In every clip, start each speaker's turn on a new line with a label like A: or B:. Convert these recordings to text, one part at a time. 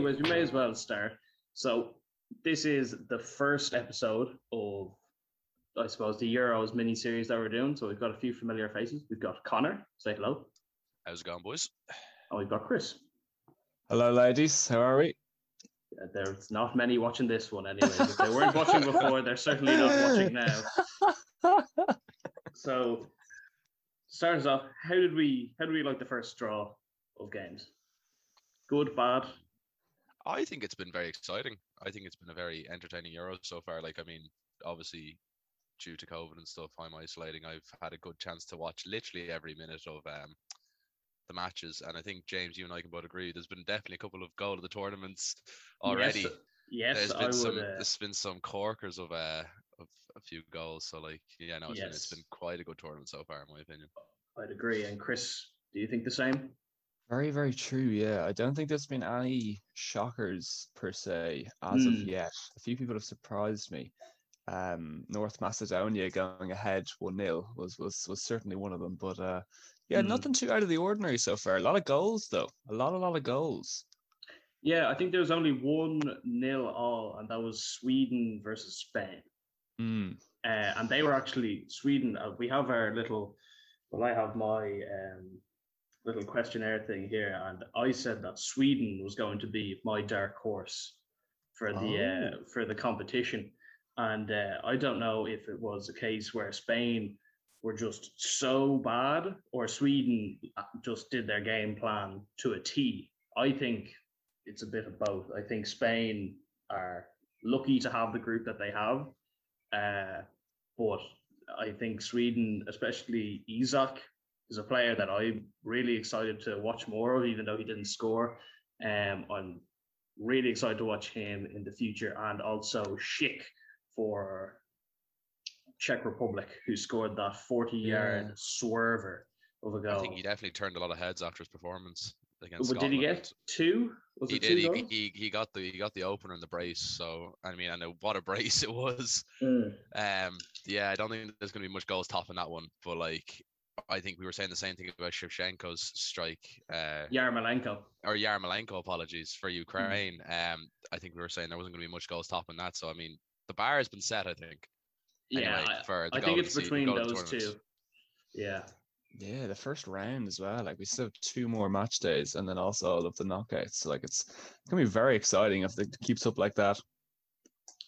A: Well, anyways, we may as well start. So, this is the first episode of, I suppose, the Euros mini series that we're doing. So, we've got a few familiar faces. We've got Connor. Say hello.
B: How's it going, boys?
A: And we've got Chris.
C: Hello, ladies. How are we?
A: Uh, There's not many watching this one, anyways. If they weren't watching before, they're certainly not watching now. So, start us off. How did we? How did we like the first draw of games? Good, bad.
B: I think it's been very exciting. I think it's been a very entertaining Euro so far. Like, I mean, obviously, due to COVID and stuff, I'm isolating. I've had a good chance to watch literally every minute of um, the matches, and I think James, you and I can both agree. There's been definitely a couple of goal of the tournaments already.
A: Yes, yes
B: there's
A: I
B: been
A: would.
B: some.
A: uh,
B: There's been some corkers of uh of a few goals. So like, yeah, no, it's been it's
A: Yes.
B: been quite a good tournament so far, in my opinion.
A: I'd agree. And Chris, do you think the same?
C: Very, very true. Yeah, I don't think there's been any shockers per se as of
A: Hmm.
C: yet. A few people have surprised me. Um, North Macedonia going ahead one 0 was was was certainly one of them. But uh, yeah,
A: Hmm.
C: nothing too out of the ordinary so far. A lot of goals though. A lot, a lot of goals.
A: Yeah, I think there was only one nil all, and that was Sweden versus Spain.
C: Mm.
A: Uh, and they were actually Sweden. Uh, we have our little. Well, I have my um, little questionnaire thing here, and I said that Sweden was going to be my dark horse for the uh,
C: Oh.
A: for the competition, and uh, I don't know if it was a case where Spain were just so bad, or Sweden uh, just did their game plan to a T. I think it's a bit of both. I think Spain are lucky to have the group that they have, uh, but I think Sweden, especially Isak, is a player that I'm really excited to watch more of, even though he didn't score. Um, I'm really excited to watch him in the future, and also Schick for Czech Republic, who scored that 40-yard
C: Yeah.
A: swerver of a goal.
B: I think he definitely turned a lot of heads after his performance against.
A: But did he get two? Was
B: he did. He, he he got the he got the opener and the brace. So I mean, I know what a brace it was.
A: Mm.
B: Um, yeah, I don't think there's going to be much goals topping that one. But like, I think we were saying the same thing about Shevchenko's strike. Uh,
A: Yarmolenko.
B: or Yarmolenko, apologies for Ukraine. Um, I think we were saying there wasn't going to be much goals topping that. So I mean, the bar has been set. I think.
A: Yeah,
B: anyway,
A: I-
B: for the
A: I think it's between
B: the
A: those two. Yeah.
C: Yeah, the first round as well. Like we still have two more match days, and then also all of the knockouts. So, like it's gonna be very exciting if it keeps up like that.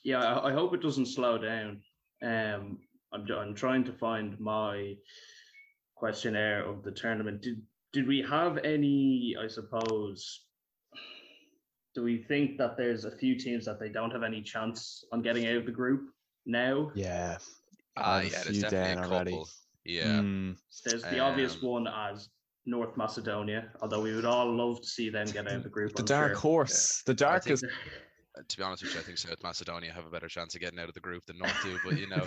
A: Yeah, I, I hope it doesn't slow down. Um, I'm, I'm trying to find my questionnaire of the tournament. Did did we have any? I suppose. Do we think that there's a few teams that they don't have any chance on getting out of the group now?
C: Yeah.
B: Ah,
C: I've
B: yeah, there's definitely a couple.
C: already.
B: Yeah.
C: Mm,
A: There's the obvious
B: Um,
A: one as North Macedonia, although we would all love to see them get out of the group.
C: the
A: I'm
C: dark
A: sure.
C: horse, the
B: I think
C: darkest.
B: Uh, to be honest with you, I think South Macedonia have a better chance of getting out of the group than North do. But you know,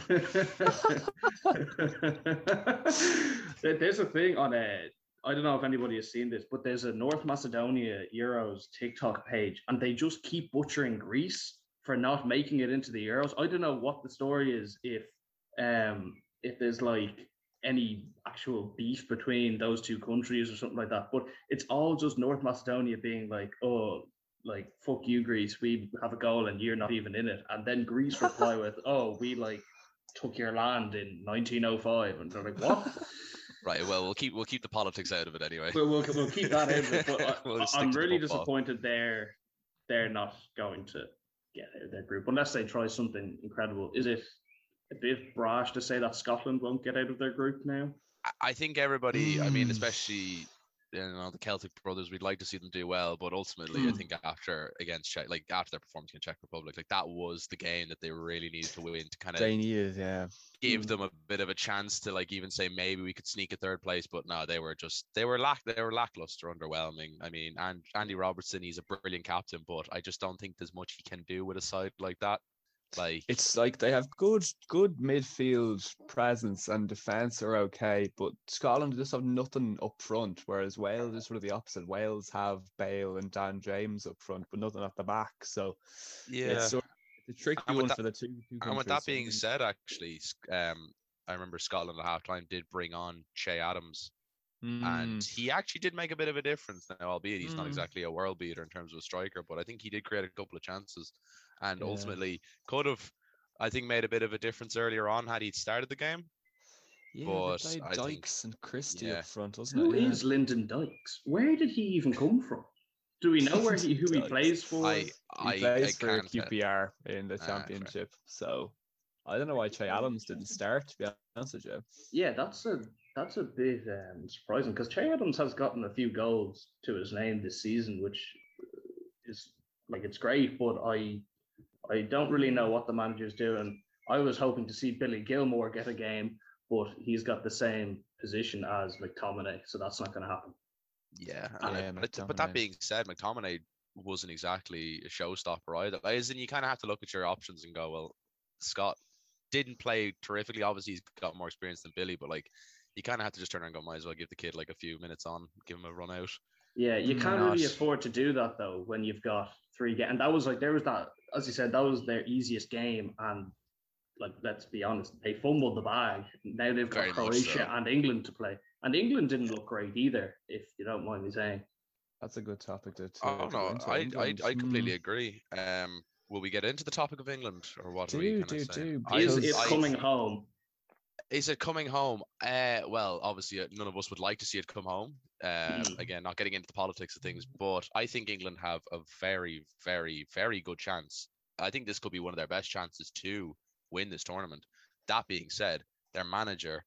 A: there's a thing on a I don't know if anybody has seen this, but there's a North Macedonia Euros TikTok page, and they just keep butchering Greece for not making it into the Euros. I don't know what the story is if um if there's like any actual beef between those two countries or something like that. But it's all just North Macedonia being like, oh, like fuck you, Greece, we have a goal and you're not even in it. And then Greece reply with, oh, we like took your land in 1905, and they're like, what?
B: right? Well, we'll keep we'll keep the politics out of it anyway.
A: we'll, we'll, we'll keep that in. But, but I,
B: we'll
A: I'm really
B: football.
A: disappointed they're they're not going to get out of their group unless they try something incredible. Is it a bit brash to say that Scotland won't get out of their group now?
B: I- I think everybody, I mean,
C: Mm.
B: especially you know the Celtic brothers, we'd like to see them do well, but ultimately, I
A: Mm.
B: think after against Czech, like after their performance against Czech Republic, like that was the game that they really needed to win to kind of
C: They needed, yeah.
B: give
A: Mm.
B: them a bit of a chance to like even say maybe we could sneak a third place, but no, they were just they were lack they were lackluster, underwhelming. I mean, and Andy Robertson, he's a brilliant captain, but I just don't think there's much he can do with a side like that. Like
C: It's like they have good, good midfield presence and defense are okay, but Scotland just have nothing up front. Whereas Wales is sort of the opposite. Wales have Bale and Dan James up front, but nothing at the back. So
B: yeah,
C: it's sort of it's a tricky one
B: that-
C: for the two. two
B: And with that being said, actually, um, I remember Scotland at halftime did bring on Che Adams, and
C: Mm,
B: he actually did make a bit of a difference now, albeit he's not
C: Mm.
B: exactly a world beater in terms of a striker, but I think he did create a couple of chances and
C: Yeah.
B: ultimately could have, I think, made a bit of a difference earlier on had he started the game.
C: yeah,
B: but
C: they played
B: I think-
C: Dykes and Christie
B: yeah.
C: up front, wasn't
A: Who
C: it? Yeah.
A: Lyndon Dykes? Where did he even come from? Do we know where he who he plays for?
B: I,
C: He
B: I, I
C: plays for
B: can't. uh,
C: QPR in the
B: Ah, fair.
C: championship, so I don't know why Che Adams didn't start. To be honest with you,
A: Yeah, that's a that's a bit um, surprising because Che Adams has gotten a few goals to his name this season, which is like it's great, but I I don't really know what the manager's doing. I was hoping to see Billy Gilmour get a game, but he's got the same position as McTominay, so that's not going to happen.
B: Yeah, and
C: Yeah,
B: but, it- but that being said, McTominay wasn't exactly a showstopper either. Like, As in, you kind of have to look at your options and go, well, Scott didn't play terrifically. Obviously, he's got more experience than Billy, but like, you kind of have to just turn around and go, might as well give the kid like a few minutes on, give him a run out.
A: Yeah, you can't really afford to do that though when you've got three games. And that was like there was that, as you said, that was their easiest game. And like, let's be honest, they fumbled the bag. Now they've got
B: Very
A: Croatia
B: so.
A: and England to play, and England didn't look great either, if you don't mind me saying.
C: that's a good topic to. to
B: Oh
C: to go
B: no. I, I,
C: England,
B: I completely
C: mm,
B: agree. Um, will we get into the topic of England or what? are we
C: Do, do,
B: saying?
C: do,
A: Is
C: because
A: it
B: I-
A: coming home?
B: Is it coming home? Uh, well, obviously, uh, none of us would like to see it come home. Um,
A: Mm.
B: again, not getting into the politics of things, but I think England have a very, very, very good chance. I think this could be one of their best chances to win this tournament. That being said, their manager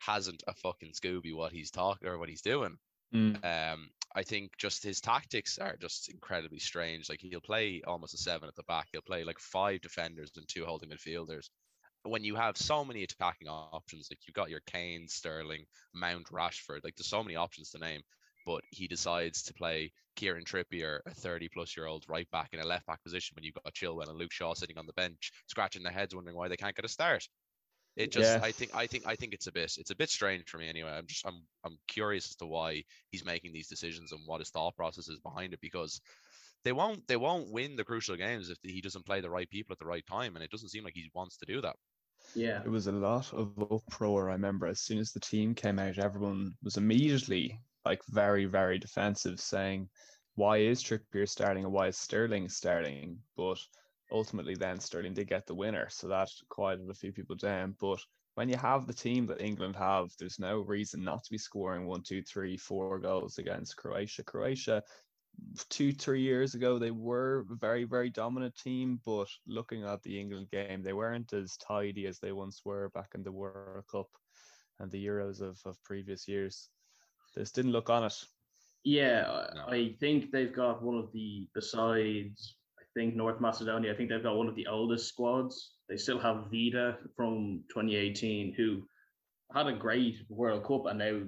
B: hasn't a fucking Scooby what he's talking or what he's doing.
C: mm,
B: Um, I think just his tactics are just incredibly strange. Like he'll play almost a seven at the back. He'll play like five defenders and two holding midfielders. When you have so many attacking options, like you've got your Kane, Sterling, Mount, Rashford, like there's so many options to name. But he decides to play Kieran Trippier, a 30 plus year old right back in a left back position when you've got Chilwell and Luke Shaw sitting on the bench, scratching their heads, wondering why they can't get a start. It just,
C: Yeah.
B: I think, I think, I think it's a bit, it's a bit strange for me anyway. I'm just, I'm, I'm curious as to why he's making these decisions and what his thought process is behind it because they won't, they won't win the crucial games if he doesn't play the right people at the right time, and it doesn't seem like he wants to do that.
A: Yeah,
C: It was a lot of uproar. I remember as soon as the team came out, everyone was immediately like very, very defensive, saying, "Why is Trippier starting and why is Sterling starting?" But ultimately, then Sterling did get the winner, so that quieted a few people down. But when you have the team that England have, there's no reason not to be scoring one, two, three, four goals against Croatia. Croatia two, three years ago, they were a very, very dominant team, but looking at the England game, they weren't as tidy as they once were back in the World Cup and the Euros of, of previous years. This didn't look on it.
A: yeah. I-
B: No.
A: I think they've got one of the besides. I think North Macedonia. I think they've got one of the oldest squads. They still have Vida from 2018, who had a great World Cup, and now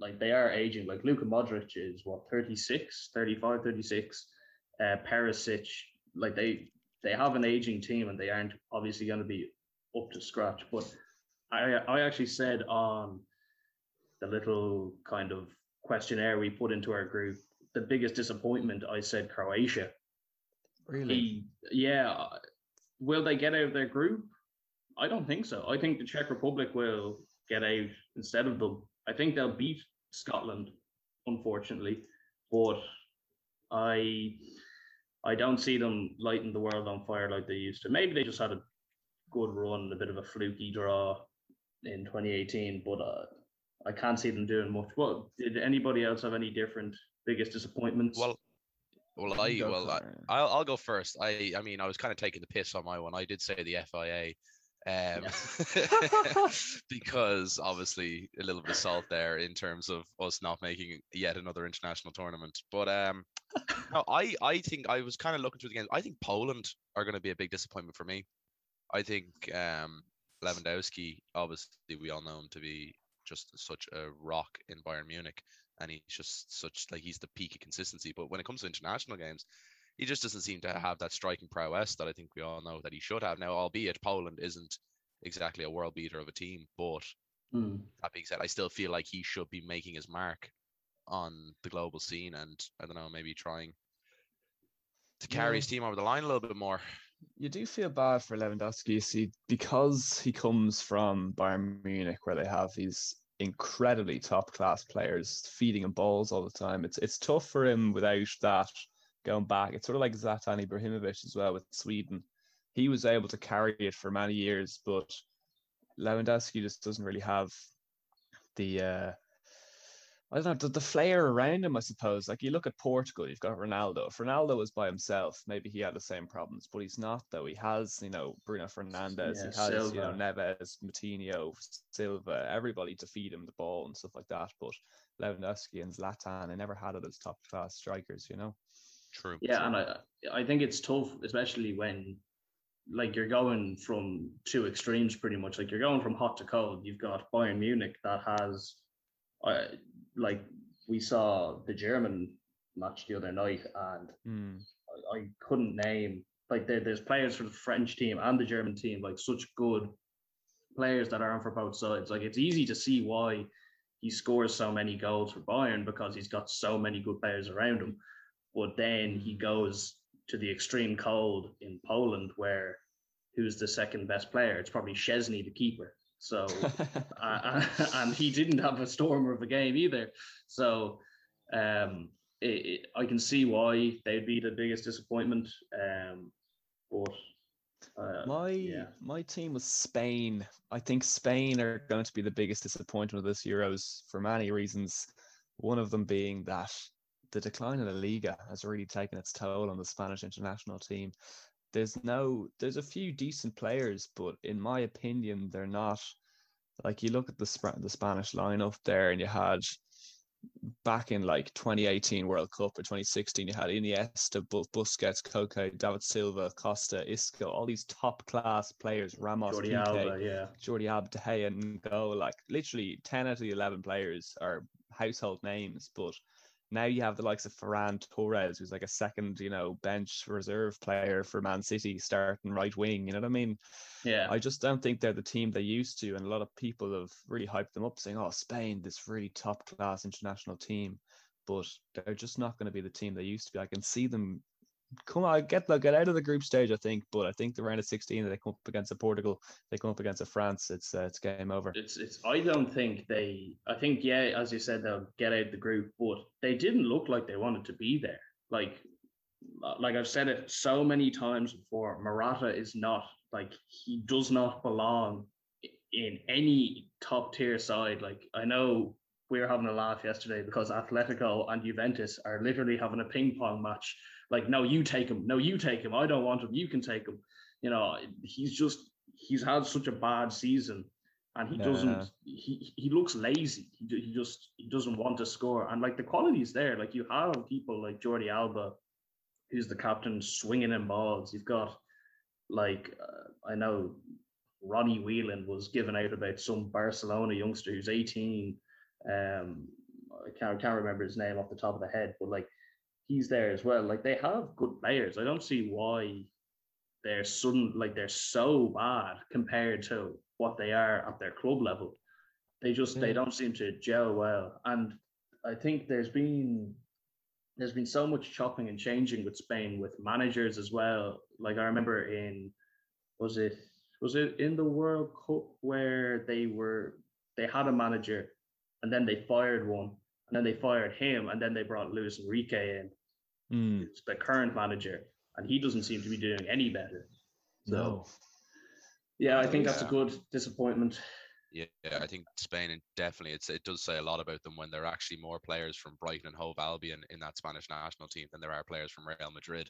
A: like they are aging. Like Luka Modric is what 36, 35, 36. Uh, Perisic, like they they have an aging team, and they aren't obviously going to be up to scratch. But I I actually said on the little kind of questionnaire we put into our group, the biggest disappointment I said Croatia.
C: Really?
A: He, yeah, will they get out of their group? I don't think so. I think the Czech Republic will get out instead of them. I think they'll beat Scotland, unfortunately, but I I don't see them lighting the world on fire like they used to. Maybe they just had a good run, a bit of a fluky draw in 2018, but uh, I can't see them doing much. Well, did anybody else have any different biggest disappointments?
B: Well, well, I, well, I. I'll, I'll go first. I, I mean, I was kind of taking the piss on my one. I did say the FAI, um, because obviously a little bit of salt there in terms of us not making yet another international tournament. But um, no, I, I think I was kind of looking through the games. I think Poland are going to be a big disappointment for me. I think um, Lewandowski, obviously, we all know him to be just such a rock in Bayern Munich, and he's just such like he's the peak of consistency. But when it comes to international games, he just doesn't seem to have that striking prowess that I think we all know that he should have. Now, albeit Poland isn't exactly a world beater of a team, but
A: Hmm.
B: that being said, I still feel like he should be making his mark on the global scene, and I don't know, maybe trying to carry
C: Yeah.
B: his team over the line a little bit more.
C: You do feel bad for Lewandowski, you see, because he comes from Bayern Munich, where they have these incredibly top class players feeding him balls all the time. It's it's tough for him without that going back. It's sort of like Zlatan Ibrahimovic as well with Sweden. He was able to carry it for many years, but Lewandowski just doesn't really have the uh, I don't know, the, the flair around him, I suppose. Like you look at Portugal, you've got Ronaldo. If Ronaldo was by himself, maybe he had the same problems, but he's not though. He has, you know, Bruno Fernandes, yeah, he has, Silva. you know, Neves, Moutinho, Silva, everybody to feed him the ball and stuff like that. But Lewandowski and Zlatan, they never had it as top class strikers, you know.
B: True.
A: Yeah,
B: true.
A: and I I think it's tough, especially when like you're going from two extremes pretty much. Like you're going from hot to cold. You've got Bayern Munich that has uh, like we saw the German match the other night, and
C: mm.
A: I, I, couldn't name like there, there's players for the French team and the German team, like such good players that are on for both sides. Like it's easy to see why he scores so many goals for Bayern because he's got so many good players around him. But then he goes to the extreme cold in Poland, where who's the second best player? It's probably Szczęsny, the keeper. So, uh, and he didn't have a stormer of a game either. So, um, it, it, I can see why they'd be the biggest disappointment. Um, but uh,
C: my
A: yeah.
C: my team was Spain. I think Spain are going to be the biggest disappointment of this Euros for many reasons. One of them being that the decline of the Liga has really taken its toll on the Spanish international team. There's no there's a few decent players, but in my opinion, they're not like you look at the the Spanish lineup there, and you had back in like 2018 World Cup or 2016, you had Iniesta, Busquets, Koke, David Silva, Costa, Isco, all these top class players, Ramos,
A: Jordi
C: Piqué,
A: Alba, yeah,
C: Jordi Alba, De Gea, and go like literally 10 out of the 11 players are household names, but now you have the likes of Ferran Torres, who's like a second, you know, bench reserve player for Man City, starting right wing. You know what I mean?
A: Yeah.
C: I just don't think they're the team they used to, and a lot of people have really hyped them up, saying, "Oh, Spain, this really top class international team," but they're just not going to be the team they used to be. I can see them come on, get get out of the group stage, I think. But I think the round of sixteen, they come up against a Portugal, they come up against a France. It's uh, it's game over.
A: It's it's. I don't think they. I think yeah, as you said, they'll get out of the group, but they didn't look like they wanted to be there. Like uh, like I've said it so many times before. Morata is not like he does not belong in any top tier side. Like I know we were having a laugh yesterday because Atletico and Juventus are literally having a ping pong match like, no, you take him. No, you take him. I don't want him. You can take him. You know, he's just he's had such a bad season, and he doesn't. He he looks lazy. He he just he doesn't want to score. And like the quality is there. Like you have people like Jordi Alba, who's the captain, swinging in balls. You've got like uh, I know Ronnie Whelan was given out about some Barcelona youngster who's 18. Um, I can't, can't remember his name off the top of the head, but like he's there as well. Like they have good players. I don't see why they're sudden like they're so bad compared to what they are at their club level. They just yeah. they don't seem to gel well. And I think there's been there's been so much chopping and changing with Spain with managers as well. Like I remember in was it was it in the World Cup where they were they had a manager and then they fired one and then they fired him and then they brought Luis Enrique in
C: mm.
A: the current manager, and he doesn't seem to be doing any better. So, no. yeah, I think that's a good disappointment.
B: Yeah, I think Spain definitely it's it does say a lot about them when there are actually more players from Brighton and Hove Albion in that Spanish national team than there are players from Real Madrid.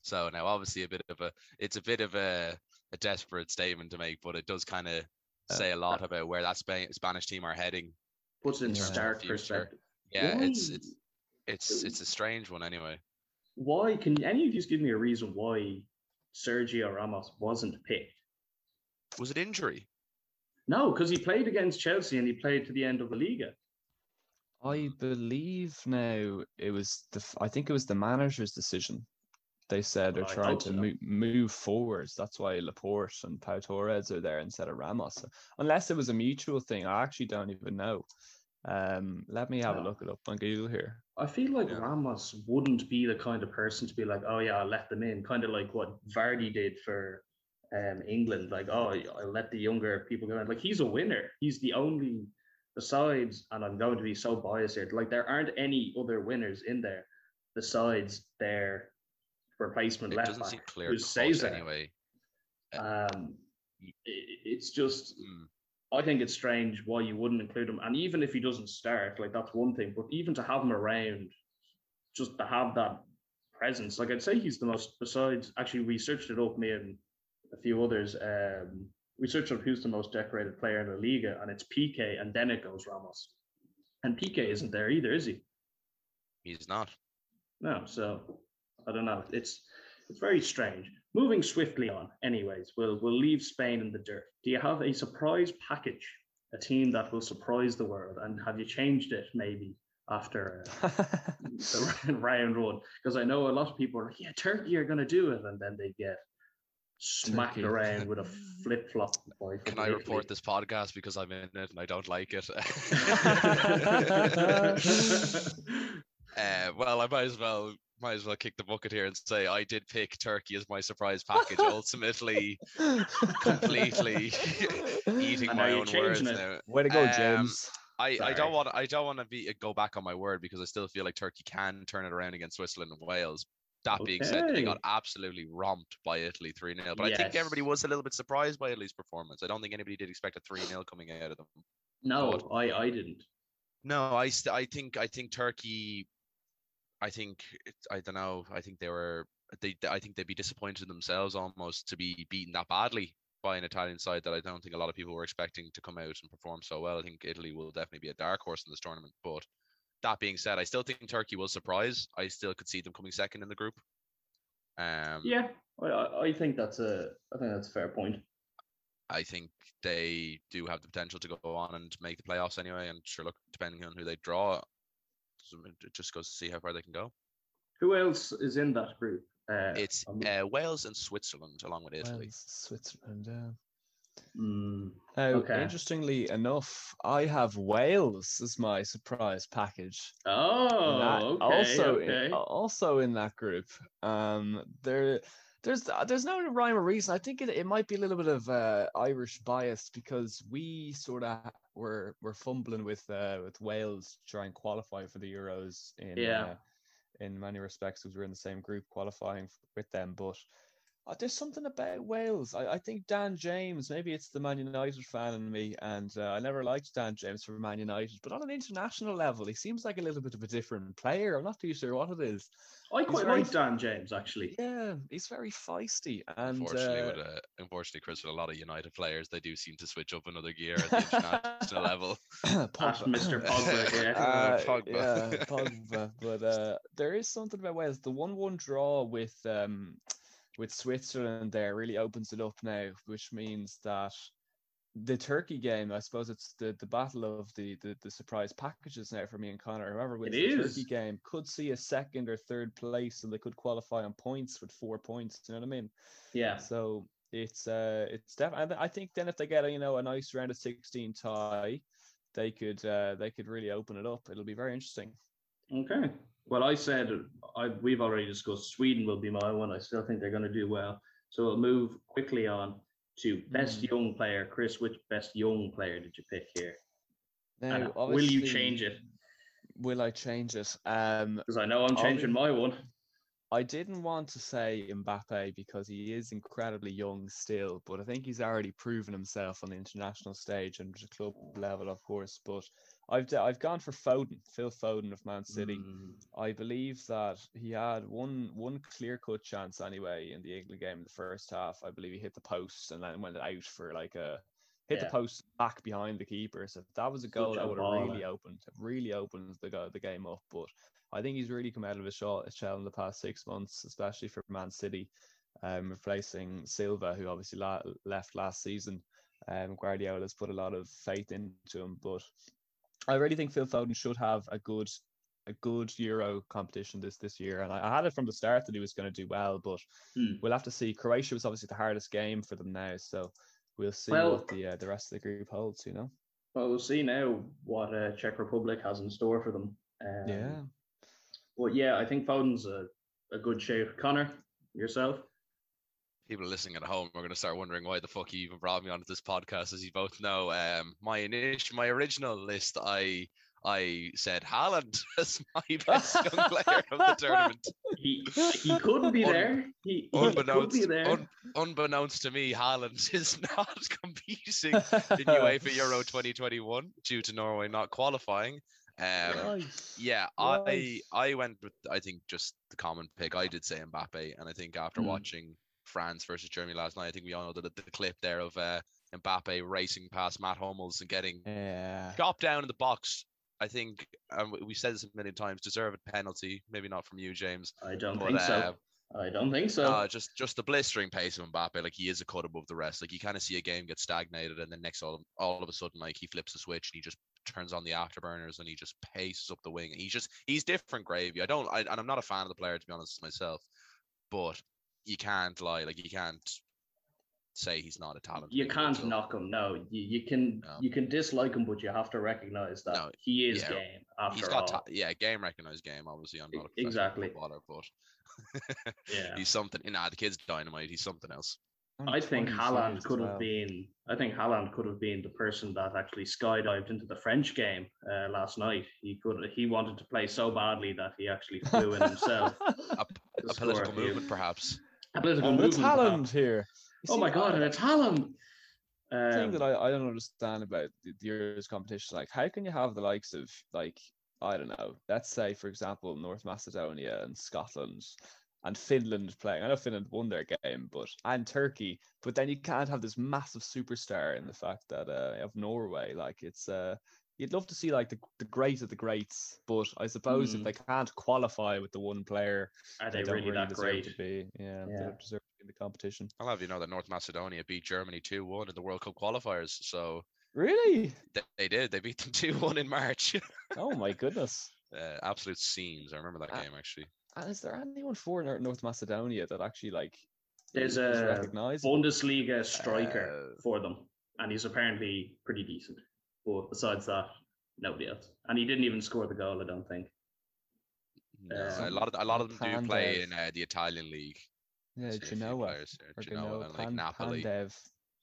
B: So now obviously a bit of a it's a bit of a, a desperate statement to make, but it does kind of uh, say a lot about where that Spain, Spanish team are heading.
A: Puts it in stark perspective.
B: Yeah, Why? it's it's it's it's a strange one anyway
A: why can any of you give me a reason why Sergio Ramos wasn't picked?
B: Was it injury?
A: No, because he played against Chelsea and he played to the end of the Liga.
C: I believe now it was the I think it was the manager's decision. They said they're trying to so. move, move forwards. That's why Laporte and Pau Torres are there instead of Ramos. Unless it was a mutual thing, I actually don't even know. Um, let me have a look it up on Google here.
A: I feel like yeah. Ramos wouldn't be the kind of person to be like, oh yeah, I let them in, kind of like what Vardy did for um, England. Like, oh, I let the younger people go in. Like he's a winner. He's the only besides, and I'm going to be so biased here, like there aren't any other winners in there besides their replacement
B: It
A: left
B: doesn't
A: back,
B: seem clear
A: who's
B: cut
A: Cesar.
B: anyway.
A: Um, i- it's just
B: Mm.
A: I think it's strange why you wouldn't include him. And even if he doesn't start, like that's one thing. But even to have him around, just to have that presence, like I'd say he's the most. Besides, actually, we searched it up, me and a few others. Um, we searched up who's the most decorated player in the Liga, and it's Piqué, and then it goes Ramos. And Piqué isn't there either, is he?
B: He's not.
A: No, so I don't know. It's it's very strange. Moving swiftly on, anyways, we'll we'll leave Spain in the dirt. Do you have a surprise package, a team that will surprise the world, and have you changed it maybe after uh, the round one? Because I know a lot of people are like, yeah, Turkey are going to do it, and then they get smacked
C: Turkey.
A: around with a flip flop.
B: Can I report this podcast because I'm in it and I don't like it? uh, well, I might as well might as well kick the bucket here and say I did pick Turkey as my surprise package. ultimately, completely eating
A: And
B: my own words
A: it?
B: now.
C: Way to go,
B: Um,
C: James.
B: I, I don't want I don't want to be go back on my word because I still feel like Turkey can turn it around against Switzerland and Wales. That being said, they got absolutely romped by Italy 3 0. But I think everybody was a little bit surprised by Italy's performance. I don't think anybody did expect a 3 0 coming out of them.
A: No,
B: But-
A: I I didn't.
B: No, I st- I think I think Turkey. I think I don't know. I think they were they. I think they'd be disappointed in themselves almost to be beaten that badly by an Italian side that I don't think a lot of people were expecting to come out and perform so well. I think Italy will definitely be a dark horse in this tournament. But that being said, I still think Turkey will surprise. I still could see them coming second in the group. Um,
A: Yeah, I I think that's a I think that's a fair point.
B: I think they do have the potential to go on and make the playoffs anyway. And sure, look, depending on who they draw, it just goes to see how far they can go.
A: Who else is in that group? Uh,
B: It's
A: I'm-
B: uh, Wales and Switzerland along with Italy.
C: Wales, Switzerland, yeah.
A: mm,
C: Now,
A: Okay.
C: interestingly enough, I have Wales as my surprise package.
A: Oh,
C: that-
A: okay,
C: also,
A: okay.
C: in, also in that group. Um, there, there's uh, there's no rhyme or reason. I think it, it might be a little bit of uh, Irish bias because we sort of were were fumbling with uh, with Wales to try and qualify for the Euros in
A: Yeah.
C: uh, in many respects because we're in the same group qualifying with them. But there's something about Wales. I, I think Dan James. Maybe it's the Man United fan in me, and uh, I never liked Dan James for Man United. But on an international level, he seems like a little bit of a different player. I'm not too sure what it is.
A: I quite
C: very-
A: like Dan James actually.
C: Yeah, he's very feisty, and
B: Unfortunately,
C: uh,
B: with uh, unfortunately, Chris, with a lot of United players, they do seem to switch up another gear at the international level.
A: At
C: Pogba.
A: Mr. Pogba, yeah.
C: Uh,
B: Pogba.
C: yeah, Pogba. But uh, there is something about Wales. The one-one draw with um with Switzerland there really opens it up now, which means that the Turkey game, I suppose it's the, the battle of the, the the surprise packages now for me and Connor. Whoever wins
A: It
C: the
A: is.
C: Turkey game could see a second or third place, and they could qualify on points with four points. You know what I mean?
A: yeah.
C: So it's uh it's definitely. I think then if they get a you know a nice round of sixteen tie, they could uh they could really open it up. It'll be very interesting.
A: Okay. Well, I said I, we've already discussed Sweden will be my one. I still think they're going to do well. So we'll move quickly on to best
C: Mm.
A: young player. Chris, which best young player did you pick here?
C: Now,
A: will you change it?
C: Will I change it? Um,
A: Because I know I'm changing my one.
C: I didn't want to say Mbappe because he is incredibly young still, but I think he's already proven himself on the international stage and at club level, of course. But I've I've gone for Foden, Phil Foden of Man City.
A: Mm,
C: I believe that he had one one clear cut chance anyway in the England game in the first half. I believe he hit the post and then went out for like a hit
A: Yeah.
C: the post back behind the keeper. So that was a goal
A: Such
C: that would have really opened really opened the go- the game up. But I think he's really come out of his shell, his shell in the past six months, especially for Man City, um, replacing Silva, who obviously la- left last season. Um, Guardiola's put a lot of faith into him, but I really think Phil Foden should have a good a good Euro competition this this year, and I, I had it from the start that he was going to do well, but
A: Hmm.
C: we'll have to see. Croatia was obviously the hardest game for them now, so we'll see
A: Well-
C: what the uh, the rest of the group holds. You know,
A: Well, we'll see now what uh, Czech Republic has in store for them. Um,
C: yeah.
A: But yeah, I think Foden's a, a good shape. Connor, yourself?
B: People listening at home are going to start wondering why the fuck you even brought me onto this podcast. As you both know, um, my initial, my original list, I I said Haaland as my best young player of the tournament.
A: He he could be
B: Un-
A: there. He, he could
B: Unbeknownst,
A: be there.
B: un, unbeknownst to me, Haaland is not competing in UEFA Euro 2021 due to Norway not qualifying. Um,
C: Right.
B: yeah, I I went with I think just the common pick. I did say Mbappe, and I think after
A: Hmm.
B: watching France versus Germany last night, I think we all know the, the clip there of uh, Mbappe racing past Matt Hummels and getting
C: Yeah.
B: chopped down in the box. I think um, we said this a million times. Deserved penalty, maybe not from you, James.
A: I don't
B: But,
A: think
B: uh,
A: so. I don't think so.
B: uh, just just the blistering pace of Mbappe, like he is a cut above the rest. Like you kind of see a game get stagnated, and then next all all of a sudden, like he flips the switch and he just turns on the afterburners and he just paces up the wing. He's just he's different gravy. I don't, I, and I'm not a fan of the player to be honest myself, but you can't lie, like you can't say he's not a talent.
A: you can't knock him. No, you, you can
B: No.
A: you can dislike him, but you have to recognize that
B: No,
A: he is
B: yeah,
A: game after
B: He's
A: all.
B: got ta- yeah, game recognized game. Obviously, I'm not a professional
A: exactly.
B: footballer, but
A: yeah,
B: he's something. Nah, the kid's dynamite. He's something else.
A: I think
C: 20
A: Haaland
C: saves
A: could have
C: well.
A: been. I think Haaland could have been the person that actually skydived into the French game uh, last night. He could. He wanted to play so badly that he actually flew in himself.
B: A, a political
A: few.
B: movement, perhaps.
A: A political
C: Oh, it's
A: movement.
C: Haaland here. You
A: Oh
C: see,
A: my god, and it's Haaland.
C: the thing
A: Um,
C: that I, I don't understand about the, the Euros competition, like how can you have the likes of like I don't know, let's say for example North Macedonia and Scotland and Finland playing. I know Finland won their game, but and Turkey, but then you can't have this massive superstar in the fact that uh, have Norway. Like it's uh you'd love to see like the the great of the greats, but I suppose
A: Hmm.
C: if they can't qualify with the one player,
A: are they
C: don't
A: really that
C: deserve
A: great?
C: to be. Yeah, they
A: Yeah.
C: don't deserve to be in the competition.
B: I'll have you know that North Macedonia beat Germany 2 1 in the World Cup qualifiers. So
C: Really?
B: they, they did. They beat them 2 1 in March.
C: Oh my goodness.
B: uh, absolute scenes. I remember that
C: Ah.
B: game actually.
C: And is there anyone for North Macedonia that actually like
A: There's
C: is
A: a
C: recognizable?
A: Bundesliga striker
B: Uh,
A: for them, and he's apparently pretty decent. But besides that, nobody else. And he didn't even score the goal. I don't think.
B: No,
A: Uh,
B: a lot of a lot of them do play in uh, the Italian league.
C: Yeah,
B: See a few
C: Genoa
B: players there,
C: or
B: Genoa
C: Genoa,
B: and like
C: Pan-
B: Napoli.
C: Pandev.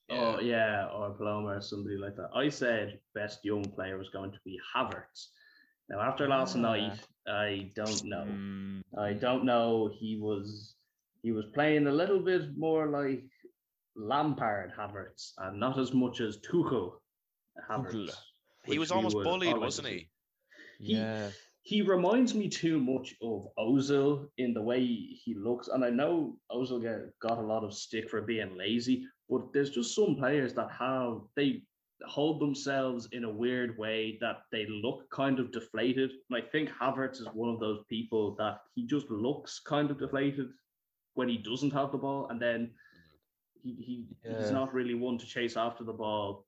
A: Oh yeah, or Paloma or somebody like that. I said best young player was going to be Havertz. Now after last
C: Ah.
A: night, I don't know.
C: Mm,
A: I don't know. He was he was playing a little bit more like Lampard Havertz, and not as much as Tuchel Havertz.
B: He was almost
A: would
B: bullied,
A: all
B: wasn't he?
A: He-
C: yeah,
A: He reminds me too much of Ozil in the way he looks, and I know Ozil get, got a lot of stick for being lazy, but there's just some players that have they hold themselves in a weird way that they look kind of deflated. And I think Havertz is one of those people that he just looks kind of deflated when he doesn't have the ball, and then he, he he's not really one to chase after the ball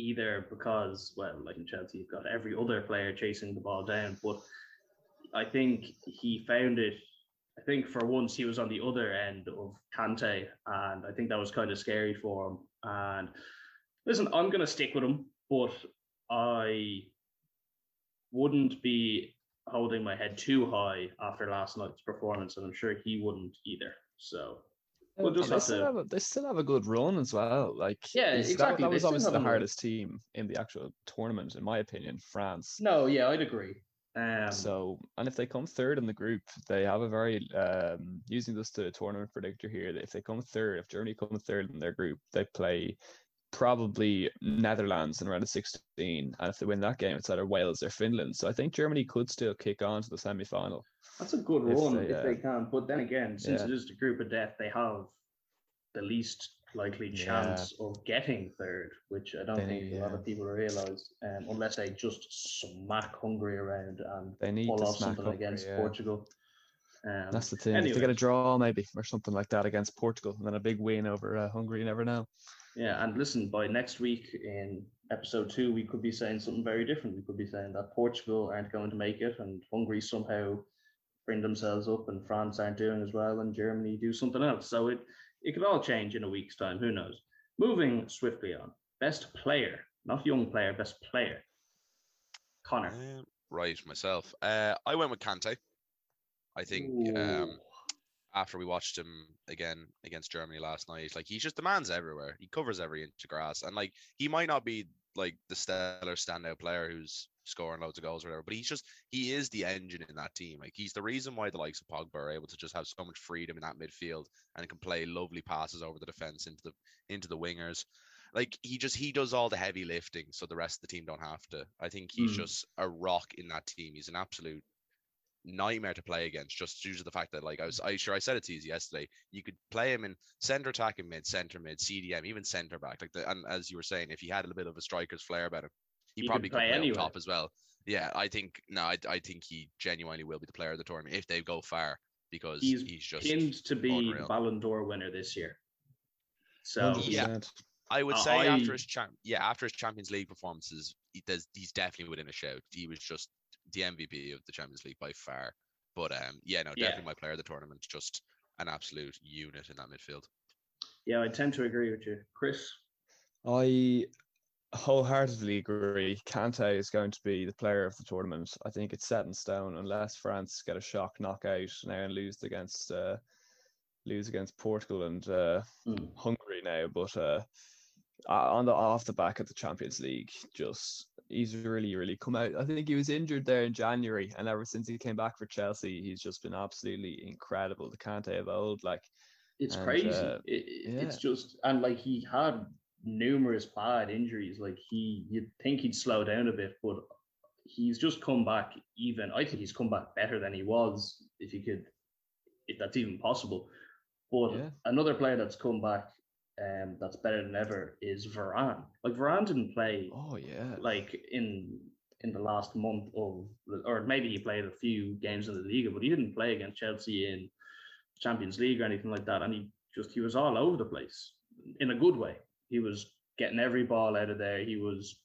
A: either because well like in Chelsea you've got every other player chasing the ball down but I think he found it I think for once he was on the other end of Kante and I think that was kind of scary for him. And listen I'm going to stick with him but I wouldn't be holding my head too high after last night's performance and I'm sure he wouldn't either. So We'll just
C: they,
A: have
C: still
A: to-
C: have a, they still have a good run as well. Like
A: Yeah,
C: it's- that-
A: exactly,
C: That, was obviously the hardest team in the actual tournament, in my opinion. France.
A: no yeah I'd agree um,
C: So, and if they come third in the group, they have a very um using this to a tournament predictor here. If they come third, if Germany come third in their group, they play probably Netherlands in round of sixteen, and if they win that game, it's either Wales or Finland. So I think Germany could still kick on to the semi final.
A: That's a good
C: if
A: run
C: they,
A: if
C: uh,
A: they can. But then again, since
C: yeah.
A: it is the group of death, they have the least likely
C: Yeah.
A: chance of getting third, which I don't
C: They
A: think
C: need-
A: a lot
C: yeah.
A: of people realise, um, unless they just smack Hungary around and
C: They need
A: pull off something
C: Hungary,
A: against
C: yeah.
A: Portugal. Um,
C: That's the thing. If they get a draw, maybe or something like that against Portugal, and then a big win over uh, Hungary, you never know.
A: Yeah, and listen, by next week in episode two, we could be saying something very different. We could be saying that Portugal aren't going to make it, and Hungary somehow bring themselves up, and France aren't doing as well, and Germany do something else. So it it could all change in a week's time. Who knows? Moving swiftly on. Best player, not young player, best player. Connor.
B: Um, right, myself. Uh, I went with Kante. I think um. After we watched him again against Germany last night. Like he's just the man's everywhere. He covers every inch of grass, and like he might not be like the stellar standout player who's scoring loads of goals or whatever, but he's just he is the engine in that team. Like he's the reason why the likes of Pogba are able to just have so much freedom in that midfield and can play lovely passes over the defense into the into the wingers. Like he just he does all the heavy lifting, so the rest of the team don't have to. I think he's
A: Mm.
B: just a rock in that team. He's an absolute nightmare to play against just due to the fact that like I was I sure I said it to you yesterday. You could play him in center attack and mid, center mid, CDM, even center back. Like the, and as you were saying, if he had a little bit of a striker's flair about him, he
A: He
B: probably could
A: play
B: play,
A: anywhere.
B: top as well. Yeah, I think no, I, I think he genuinely will be the player of the tournament if they go far because
A: He's
B: he's, just
A: Pinned to be
B: unreal.
A: Ballon d'Or winner this year. So
B: Yeah.
C: 100%.
B: I would
A: Uh,
B: say after
A: I-
B: his champ, yeah, after his Champions League performances, he does, he's definitely within a shout. He was just the MVP of the Champions League by far. But um, yeah, no,
A: Yeah.
B: definitely my player of the tournament. Just an absolute unit in that midfield.
A: yeah, I tend to agree with you, Chris.
C: I wholeheartedly agree. Kante is going to be the player of the tournament. I think it's set in stone unless France get a shock knockout now and lose against uh, lose against Portugal and uh,
A: Mm.
C: Hungary now. But uh, uh, on the off the back of the Champions League, just he's really really come out. I think he was injured there in January, and ever since he came back for Chelsea, he's just been absolutely incredible. The Kante of old, like
A: It's
C: And,
A: crazy.
C: uh,
A: It- it- It's just and like he had numerous bad injuries. Like he, you'd think he'd slow down a bit, but he's just come back. Even I think he's come back better than he was. If you could, if that's even possible. But
C: Yeah.
A: another player that's come back, um, that's better than ever is Varane. Like Varane didn't play
C: oh yeah,
A: like in in the last month of, or maybe he played a few games in the league, but he didn't play against Chelsea in Champions League or anything like that. And he just he was all over the place in a good way. He was getting every ball out of there. He was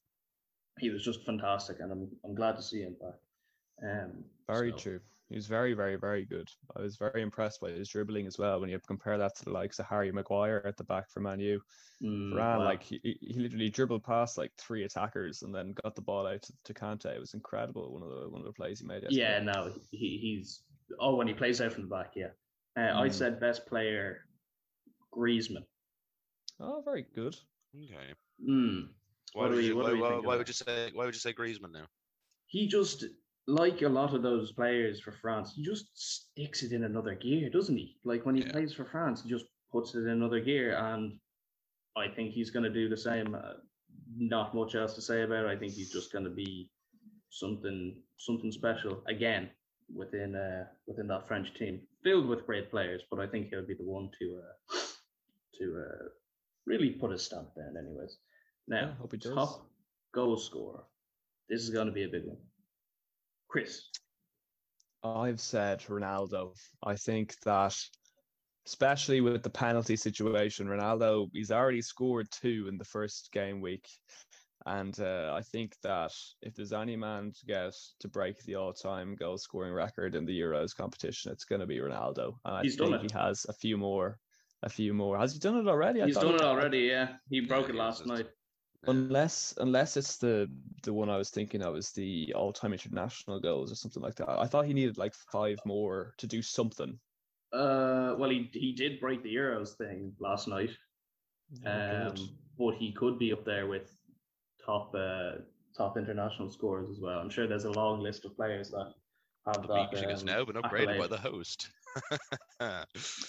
A: he was just fantastic, and I'm I'm glad to see him back. Um,
C: Very
A: so,
C: true. He was very, very, very good. I was very impressed by his dribbling as well. When you compare that to the likes of Harry Maguire at the back for Man U,
A: mm,
C: Varane,
A: wow.
C: like he, he he literally dribbled past like three attackers and then got the ball out to, to Kante. It was incredible. One of the one of the plays he made.
A: yeah, no, he, he's oh when he plays out from the back, yeah. Uh, I
C: Mm.
A: said best player, Griezmann.
C: Oh, very good.
B: Okay.
A: Mm.
B: Why
A: What do
B: would you,
A: what do
B: why, why, why would you say why would you say Griezmann now?
A: he just like a lot of those players for France, he just sticks it in another gear, doesn't he? Like when he
B: Yeah.
A: plays for France, he just puts it in another gear, and I think he's going to do the same. Uh, not much else to say about it. I think he's just going to be something something special again within uh, within that French team, filled with great players. But I think he'll be the one to uh, to uh, really put a stamp down. Anyways, now
C: Yeah, hope he does.
A: top goal scorer. This is going to be a big one. Chris.
C: I've said Ronaldo. I think that, especially with the penalty situation, Ronaldo he's already scored two in the first game week, and uh, I think that if there's any man to get to break the all-time goal scoring record in the Euros competition, it's going to be Ronaldo. And I
A: He's done
C: think
A: it.
C: he has a few more. A few more. Has he done it already? I
A: He's done it already, yeah. He broke it last night.
B: Yeah.
C: Unless unless it's the the one I was thinking of is the all time international goals or something like that. I thought he needed like five more to do something.
A: Uh, well, he he did break the Euros thing last night,
C: Oh,
A: um, but he could be up there with top uh, top international scorers as well. I'm sure there's a long list of players that have
B: The
A: that.
B: meeting has
A: um,
B: now been upgraded by the host.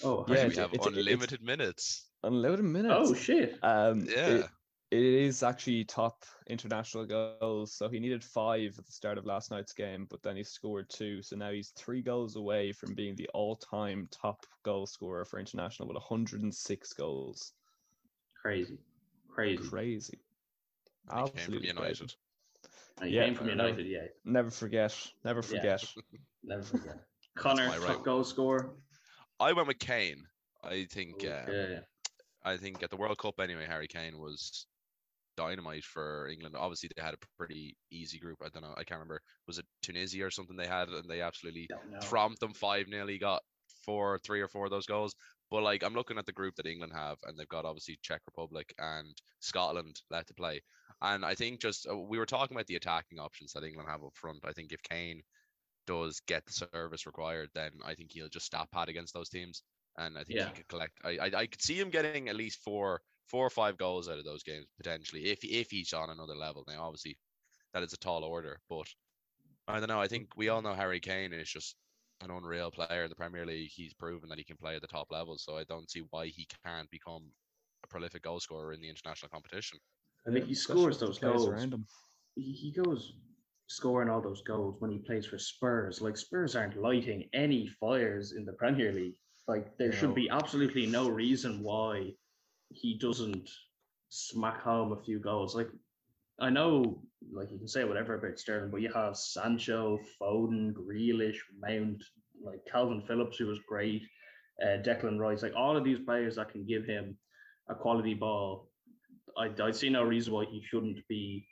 A: Oh,
C: Yeah,
B: we
C: it's-
B: have
C: it's- it-
B: unlimited minutes.
C: Unlimited minutes.
A: oh shit!
C: Um,
B: Yeah.
C: it- it is actually top international goals. So he needed five at the start of last night's game, but then he scored two. So now he's three goals away from being the all-time top goal scorer for international with 106 goals.
A: Crazy, crazy.
C: Crazy.
B: He came from
C: Absolutely crazy.
B: United.
A: And he
C: Yeah,
A: came from
C: I know.
A: United, yeah.
C: Never forget. Never
A: Yeah.
C: forget.
A: Never forget. Connor, top
B: right.
A: goal scorer.
B: I went with Kane. I think
A: Okay.
B: Um, I think at the World Cup anyway, Harry Kane was dynamite for England. Obviously, they had a pretty easy group. I don't know. I can't remember. Was it Tunisia or something they had, and they absolutely
A: Don't
B: tromped them five nearly got four, three or four of those goals. But like I'm looking at the group that England have, and they've got obviously Czech Republic and Scotland left to play. And I think just uh, we were talking about the attacking options that England have up front. I think if Kane does get the service required, then I think he'll just stop pat against those teams, and I think
A: Yeah.
B: he could collect. I, I I could see him getting at least four four or five goals out of those games potentially if if he's on another level. Now, obviously, that is a tall order, but I don't know. I think we all know Harry Kane is just an unreal player in the Premier League. He's proven that he can play at the top level, so I don't see why he can't become a prolific goal scorer in the international competition.
A: I think he scores those goals.
C: around him.
A: He, he goes scoring all those goals when he plays for Spurs. Like Spurs aren't lighting any fires in the Premier League. Like there should be absolutely no reason why he doesn't smack home a few goals. Like I know, like you can say whatever about Sterling, but you have Sancho, Foden, Grealish, Mount, like Kalvin Phillips, who was great, uh, Declan Rice, like all of these players that can give him a quality ball. I, I see no reason why he shouldn't be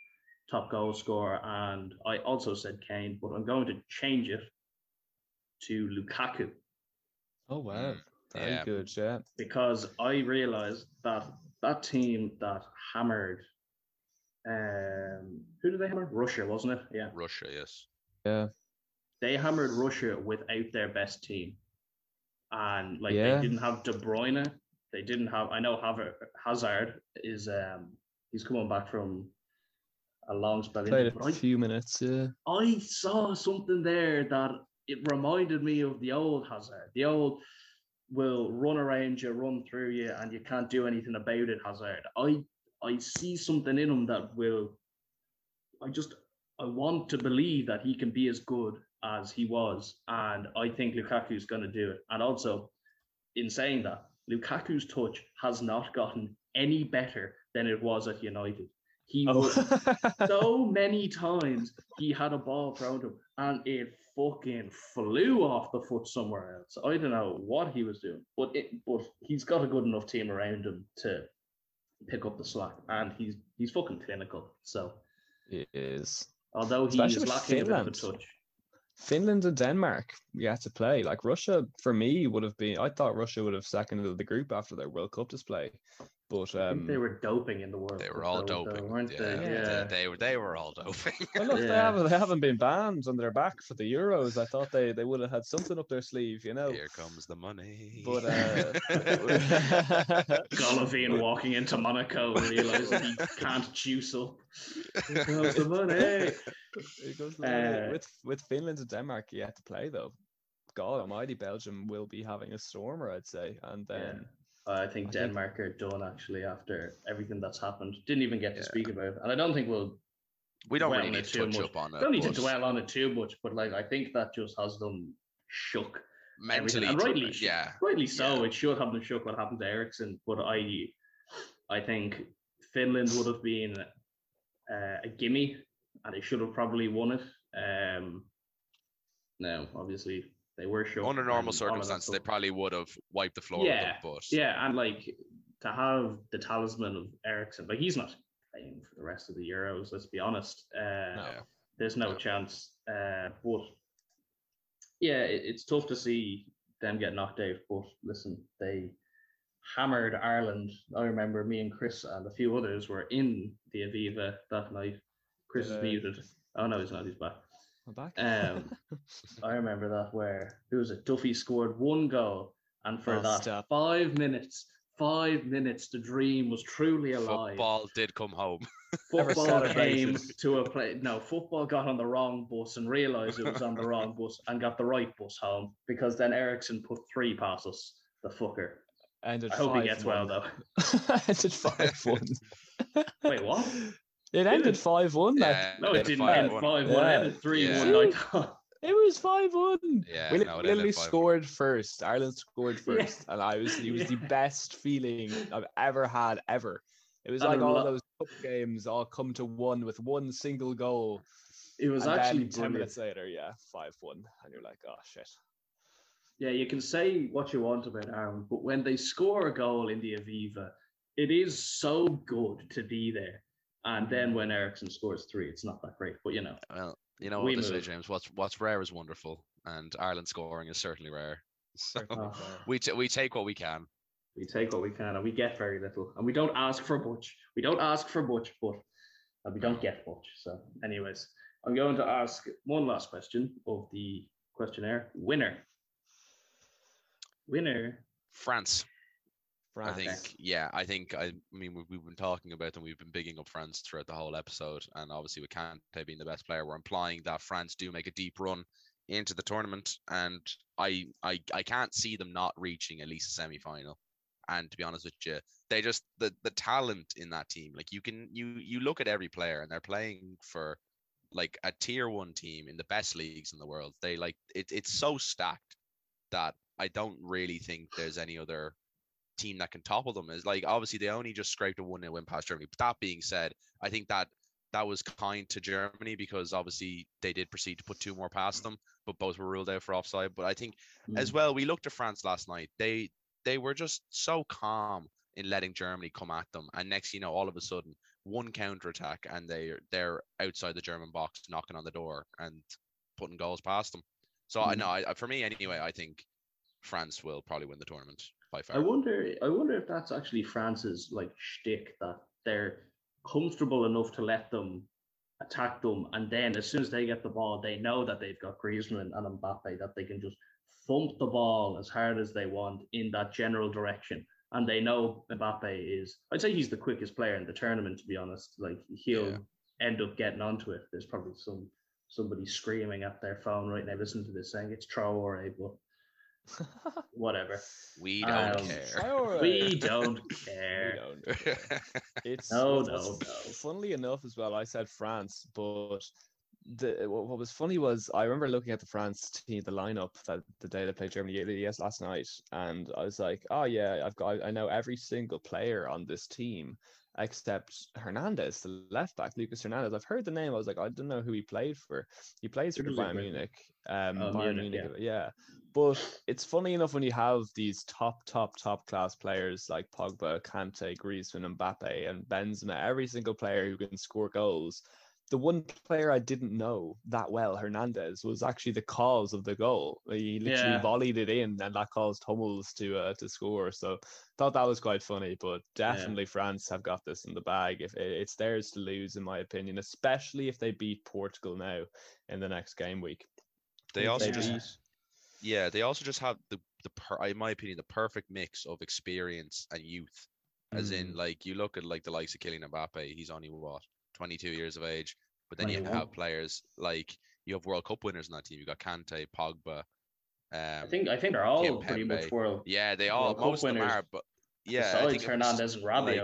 A: top goal scorer. And I also said Kane, but I'm going to change it to Lukaku
C: Oh wow,
B: Mm,
C: very
B: yeah.
C: good. Yeah,
A: because I realized that that team that hammered, um, who did they hammer? Russia, wasn't it? Yeah,
B: Russia, yes.
C: yeah.
A: they hammered Russia without their best team, and like
C: Yeah.
A: they didn't have De Bruyne, they didn't have. I know Haver- Hazard is um he's coming back from a long spell.
C: Played a
A: but I
C: few minutes. Yeah.
A: I saw something there that it reminded me of the old Hazard. The old will run around you, run through you, and you can't do anything about it, Hazard. I I see something in him that will I just I want to believe that he can be as good as he was. And I think Lukaku's gonna do it. And also, in saying that, Lukaku's touch has not gotten any better than it was at United. He
C: Oh.
A: would so many times he had a ball thrown to him and it fucking flew off the foot somewhere else. I don't know what he was doing, but it but he's got a good enough team around him to pick up the slack, and he's he's fucking clinical. So
C: it is.
A: although he
C: Especially
A: is
C: with
A: lacking a bit of a touch,
C: Finland and Denmark yet to play. Like Russia, for me, would have been. I thought Russia would have seconded the group after their World Cup display, but
A: I think
C: um,
A: they were doping in the world.
B: They were all
A: though, though,
B: doping,
A: weren't
B: yeah,
A: they?
B: they-
A: Yeah.
B: They, were they were all doping.
C: well, look, they haven't they haven't been banned and they're back for the Euros. I thought they they would have had something up their sleeve, you know.
B: Here comes the money.
C: But uh,
A: Golovin walking into Monaco realizing he can't juice up. Here comes the money.
C: It goes the money.
A: Uh,
C: with with Finland and Denmark yet to play though. God Almighty, Belgium will be having a stormer, I'd say, and
A: Yeah.
C: Then
A: I think
C: I think-
A: Denmark are done actually after everything that's happened. Didn't even get to
B: Yeah.
A: speak about it. And I don't think we'll
B: we don't really need
A: it
B: to touch
A: much.
B: up on it.
A: don't need to dwell on it too much, but like I think that just has them shook.
B: mentally.
A: and
B: to-
A: rightly, sh-
B: yeah.
A: rightly so.
B: yeah.
A: It should have them shook what happened to Eriksen, but I, I think Finland would have been uh, a gimme, and they should have probably won it. Um, no, obviously they were shook.
B: Under normal
A: all of that
B: circumstances, they probably would have wiped the floor
A: Yeah,
B: with them. But
A: Yeah, and like to have the talisman of Eriksen, like he's not playing for the rest of the Euros. Let's be honest. Uh,
B: yeah.
A: There's no
B: No.
A: chance. Uh, but yeah, it, it's tough to see them get knocked out. But listen, they hammered Ireland. I remember me and Chris and a few others were in the Aviva that night. Chris is muted. Oh no, he's not. He's back.
C: I'm back.
A: Um, I remember that where who was it? Duffy scored one goal, and for
C: Oh,
A: that
C: stop.
A: five minutes, five minutes, the dream was truly alive.
B: Football did come home.
C: Never
A: Football came to a play. No, football got on the wrong bus and realised it was on the wrong bus and got the right bus home because then Eriksen put three past us. The fucker.
C: Ended
A: I hope he
C: 5-1.
A: gets well though.
C: ended five one.
A: Wait, what?
C: It ended five one.
B: Yeah,
A: No, it didn't end
B: 5-1.
A: five one.
C: Yeah.
A: It ended three one. I.
C: It was five one.
B: Yeah,
C: we li-
B: no, it
C: literally
B: ended 5-1.
C: scored first. Ireland scored
A: Yeah.
C: first, and I was it was the best feeling I've ever had ever. It was
A: And
C: like all
A: lo-
C: those cup games all come to one with one single goal.
A: It was
C: and
A: actually
C: then ten minutes later, yeah, five one, and you're like, oh shit.
A: Yeah, you can say what you want about Ireland, but when they score a goal in the Aviva, it is so good to be there. And then mm-hmm. when Eriksen scores three, it's not that great. But you know,
B: Well, you know what they say. James. What's what's rare is wonderful, and Ireland scoring is certainly rare. So
A: Oh.
B: we t- we take what we can.
A: we take what we can and we get very little. And we don't ask for much. We don't ask for much, but and we don't mm-hmm. get much. So, anyways, I'm going to ask one last question of the questionnaire. Winner. Winner.
B: France.
C: France.
B: I think, yeah, I think, I, I mean, we've, we've been talking about them. We've been bigging up France throughout the whole episode. And obviously, with Kante being the best player, we're implying that France do make a deep run into the tournament. And I, I, I can't see them not reaching at least a semi final. And to be honest with you, they just the the talent in that team. Like you can you you look at every player and they're playing for like a tier one team in the best leagues in the world. They like it, it's so stacked that I don't really think there's any other team that can topple them. Is like obviously they only just scraped a one 0 win past Germany. But that being said, I think that that was kind to Germany because obviously they did proceed to put two more past them, but both were ruled out for offside. But I think
A: Mm.
B: as well, we looked at France last night. They they were just so calm in letting Germany come at them, and next you know, all of a sudden, one counter attack, and they they're outside the German box, knocking on the door and putting goals past them. So I
A: Mm.
B: know, I, for me anyway, I think France will probably win the tournament by
A: I wonder. I wonder if that's actually France's like shtick that they're comfortable enough to let them attack them, and then as soon as they get the ball, they know that they've got Griezmann and Mbappe that they can just thump the ball as hard as they want in that general direction. And they know Mbappe is. I'd say he's the quickest player in the tournament. To be honest, like he'll
B: Yeah.
A: end up getting onto it. There's probably some somebody screaming at their phone right now. listening to this saying it's Traore, but whatever.
B: We don't
A: Um,
B: care.
A: We don't
C: We
A: care.
C: don't. It's
A: No, no, no.
C: Funnily enough, as well, I said France, but the what, what was funny was I remember looking at the France team, the lineup that the day they played Germany yes last night, and I was like, oh yeah, I've got I know every single player on this team except Hernandez, the left back, Lucas Hernandez. I've heard the name. I was like, I don't know who he played for. He plays for the Bayern? Munich. Um,
A: Oh,
C: Bayern
A: Munich,
C: Munich, yeah. But it's funny enough when you have these top, top, top class players like Pogba, Kante, Griezmann, Mbappe, and Benzema, every single player who can score goals. The one player I didn't know that well, Hernandez, was actually the cause of the goal. He literally
A: Yeah.
C: volleyed it in, and that caused Hummels to uh, to score. So thought that was quite funny. But definitely France have got this in the bag. If it's theirs to lose, in my opinion, especially if they beat Portugal now in the next game week.
B: They
C: If
B: also
C: they
B: just
C: beat-
B: yeah, they also just have the the per, in my opinion the perfect mix of experience and youth. As in,
C: Mm.
B: like you look at like the likes of Kylian Mbappe, he's only what 22 years of age, but then you have players like you have World Cup winners in that team. You got Kante, Pogba.
A: I
B: Um,
A: think I think they're all
B: Kimpembe.
A: pretty much world.
B: yeah, they all
A: World Cup
B: most of them
A: winners.
B: are, but yeah, I
A: besides
B: think it was
A: Hernandez and Rabiot.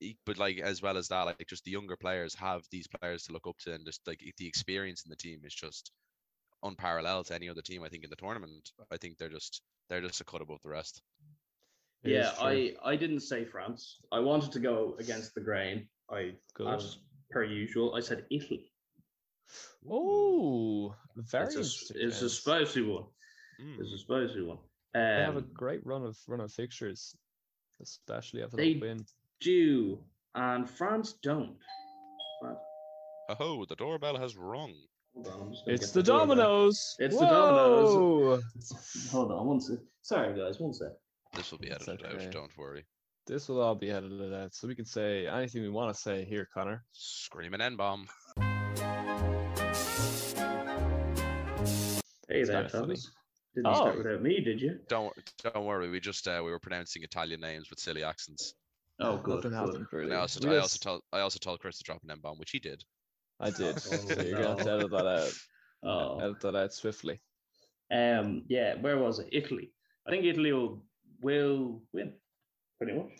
B: like, but like as well as that, like just the younger players have these players to look up to, and just like the experience in the team is just unparalleled to any other team. I think in the tournament, I think they're just they're just a cut above the rest.
C: It is
A: yeah. I I didn't say France. I wanted to go against the grain. I
C: Good.
A: As per usual. I said Italy.
C: Oh, very
A: It's a, it's a spicy one.
B: Mm.
A: It's a spicy one.
C: They have a
A: Um,
C: great run of run of fixtures, especially after
A: They-
C: the win.
A: do and France don't. France,
B: Oh, the doorbell has rung.
A: hold on, I'm just gonna
C: It's
A: get
C: the dominoes.
A: It's the dominoes. Hold on, one sec. Sorry guys, one sec.
B: This will be
C: That's
B: edited
C: okay.
B: out. Don't worry.
C: This will all be edited out, so we can say anything we want to say here, Connor.
B: Screaming N bomb.
A: Hey
C: It's
A: there,
C: funny.
A: Thomas. Didn't start
C: Oh.
A: without me, did you?
B: Don't don't worry. We just uh, we were pronouncing Italian names with silly accents.
A: Oh, good. Good.
C: happened, really.
B: I also
C: We
B: I also told I also told Chris to drop an N bomb, which he did.
C: I did.
A: Oh,
C: so you're gonna have to edit that out.
A: Oh.
C: Edit that out swiftly.
A: Um, yeah, where was it? Italy. I think Italy will will win, pretty much.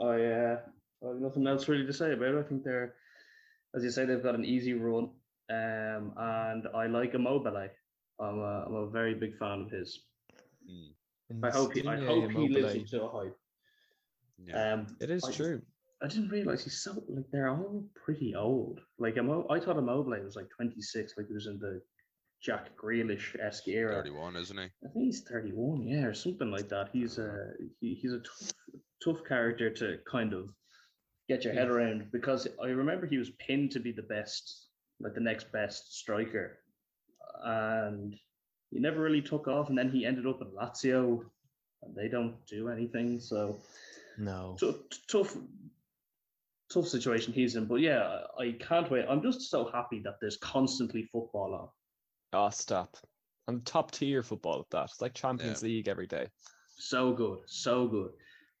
A: I uh, I have nothing else really to say about it. I think they're, as you say, they've got an easy run. Um, and I like Immobile. I'm a, I'm a very big fan of his.
B: Mm,
A: I hope he, I
C: Insigne
A: hope he lives
C: Immobile.
A: up to a hype.
B: yeah.
A: Um,
C: It is
A: I-
C: true.
A: I didn't realize he's so like they're all pretty old. Like Immo- I thought Immobile was like 26, like he was in the Jack Grealish esque era.
B: 31, isn't he?
A: I think he's 31, yeah, or something like that. He's a he, he's a tough tough character to kind of get your head around because I remember he was pinned to be the best, like the next best striker, and he never really took off. And then he ended up in Lazio, and they don't do anything. So
C: No.
A: tough, tough, tough situation he's in. But yeah, I can't wait. I'm just so happy that there's constantly football on.
C: Oh, stop. And top tier football at that. It's like Champions League every day.
A: So good, so good.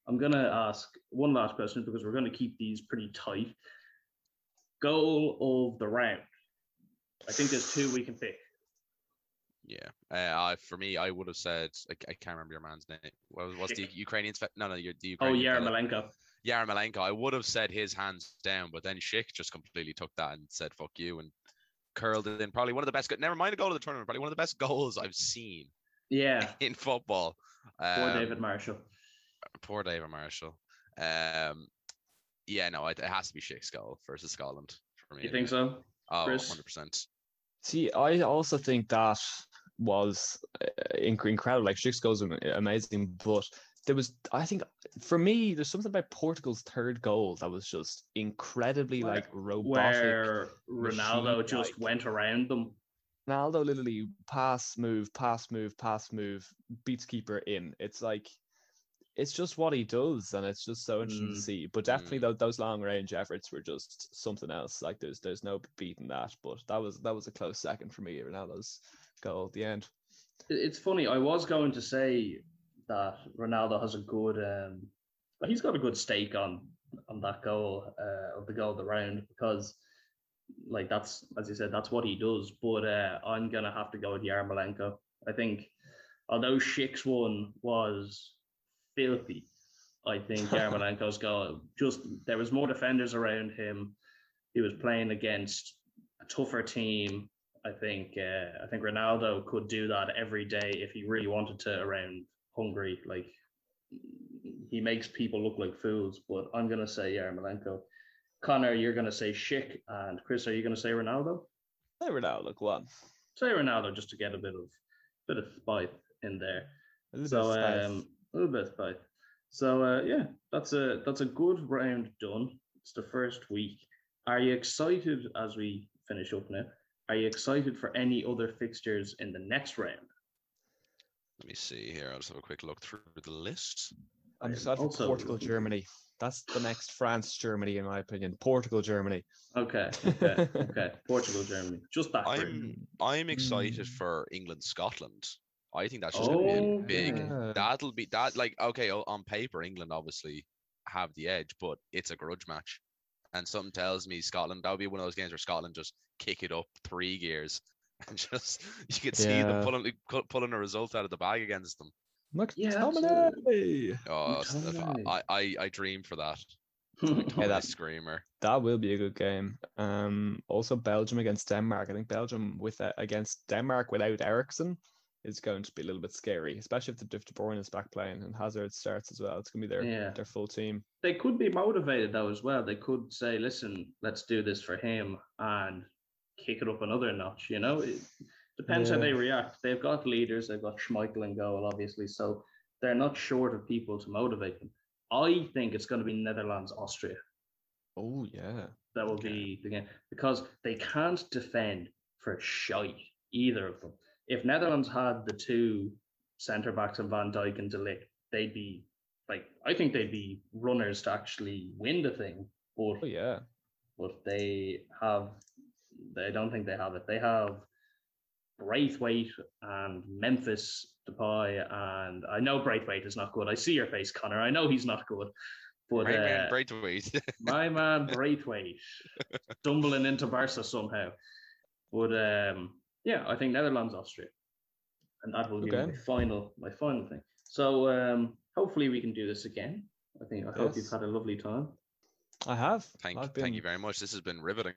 A: I'm gonna ask one last question because we're gonna keep these pretty tight. Goal of the round. I think there's two we can pick.
B: Yeah. Uh, I- for me, I would have said I, I can't remember your man's name. What was what's the Ukrainian? No, no, you're the
A: Oh,
B: Ukrainian. fella.
A: Yarmolenko.
B: Yarmolenko. I would have said his hands down, but then Schick just completely took that and said "fuck you" and curled it in. Probably one of the best. go- Never mind a goal of the tournament. Probably one of the best goals I've seen
A: Yeah,
B: in football.
A: poor
B: Um,
A: David Marshall.
B: Poor David Marshall. Um, yeah, no, it, it has to be Schick's goal versus Scotland for me.
A: You think so?
B: Oh,
A: Chris?
B: 100%.
C: See, I also think that was uh, incredible. Like Schick's goals were amazing, but there was, I think, for me, there's something about Portugal's third goal that was just incredibly
A: Where-
C: like robotic.
A: Where Ronaldo
C: machine-like.
A: just went around them.
C: Ronaldo literally pass, move, pass, move, pass, move, beats keeper in. It's like, it's just what he does, and it's just so interesting
A: Mm.
C: to see. But definitely, those, those long range efforts were just something else. Like there's there's no beating that. But that was that was a close second for me. Ronaldo's goal at the end.
A: It's funny. I was going to say that Ronaldo has a good. Um, he's got a good stake on on that goal uh, of the goal of the round because, like that's as you said, that's what he does. But uh, I'm gonna have to go with Yarmolenko. I think, although Schick's one was filthy, I think Yarmolenko's goal just there was more defenders around him. He was playing against a tougher team. I think uh, I think Ronaldo could do that every day if he really wanted to around Hungary. Like he makes people look like fools. But I'm gonna say Yarmolenko. Connor, you're gonna say Schick, and Chris, are you gonna say Ronaldo?
C: Say Ronaldo, go on.
A: Say Ronaldo just to get a bit of bit of spite in there. So um, little bit of spite. So uh, yeah, that's a that's a good round done. It's the first week. Are you excited as we finish up now? Are you excited for any other fixtures in the next round?
B: Let me see here. I'll just have a quick look through the list.
C: I'm
A: I'm
C: excited for Portugal, Germany. That's the next France, Germany, in my opinion. Portugal, Germany.
A: Okay, okay, okay. Portugal, Germany, just that.
B: I'm I'm excited
C: Mm.
B: for England, Scotland. I think that's just gonna be
A: Oh,
B: big.
C: yeah.
B: That'll be that. Like okay, on paper, England obviously have the edge, but it's a grudge match, and something tells me Scotland. That would be one of those games where Scotland just kick it up three gears, and just you could see them
C: Yeah.
B: pulling pulling a result out of the bag against them.
A: Yeah,
B: Oh, I,
A: McTominay.
B: I I I dream for that.
C: Yeah, that-
B: screamer.
C: That will be a good game. Um, also Belgium against Denmark. I think Belgium with uh, against Denmark without Eriksen is going to be a little bit scary, especially if the if De Bruyne is back playing and Hazard starts as well. It's gonna be their
A: Yeah.
C: their full team.
A: they could be motivated though as well. They could say, "Listen, let's do this for him," and kick it up another notch. You know, it depends how they react. They've got leaders. They've got Schmeichel and goal, obviously, so they're not short of people to motivate them. I think it's going to be Netherlands, Austria.
C: Oh yeah.
A: That will
B: Okay.
A: be the game because they can't defend for shite either of them. If Netherlands had the two centre backs and Van Dijk and De Ligt, they'd be like I think they'd be runners to actually win the thing. But
C: Oh yeah.
A: but they have they don't think they have it. They have Braithwaite and Memphis Depay and I know Braithwaite is not good. I see your face, Connor. I know he's not good. But
B: Right,
A: uh,
B: man, Braithwaite.
A: my man Braithwaite stumbling into Barca somehow. But um, yeah, I think Netherlands, Austria, and that will be
C: Okay.
A: my final, my final thing. So um, hopefully we can do this again. I think I hope you've had a lovely time.
C: I have.
B: Thank,
C: I've
B: thank you very much. This has been riveting.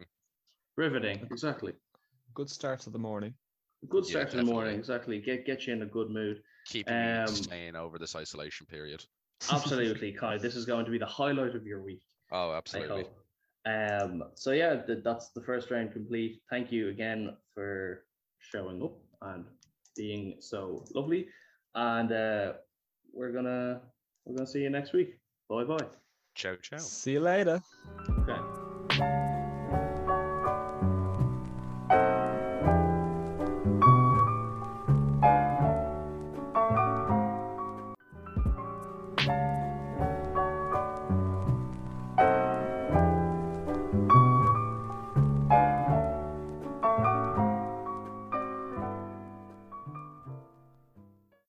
A: Riveting, exactly.
C: Good start to the morning.
A: Good
B: Yeah,
A: start to the morning, exactly. Get get you in a good mood.
B: Keeping
A: Um,
B: me sane over this isolation period.
A: Absolutely, Kai. This is going to be the highlight of your week.
B: Oh, absolutely.
A: Um, so yeah, th- that's the first round complete. Thank you again for showing up and being so lovely. And uh, we're gonna we're gonna see you next week. Bye bye.
B: Ciao, ciao.
C: See you later.
A: Okay.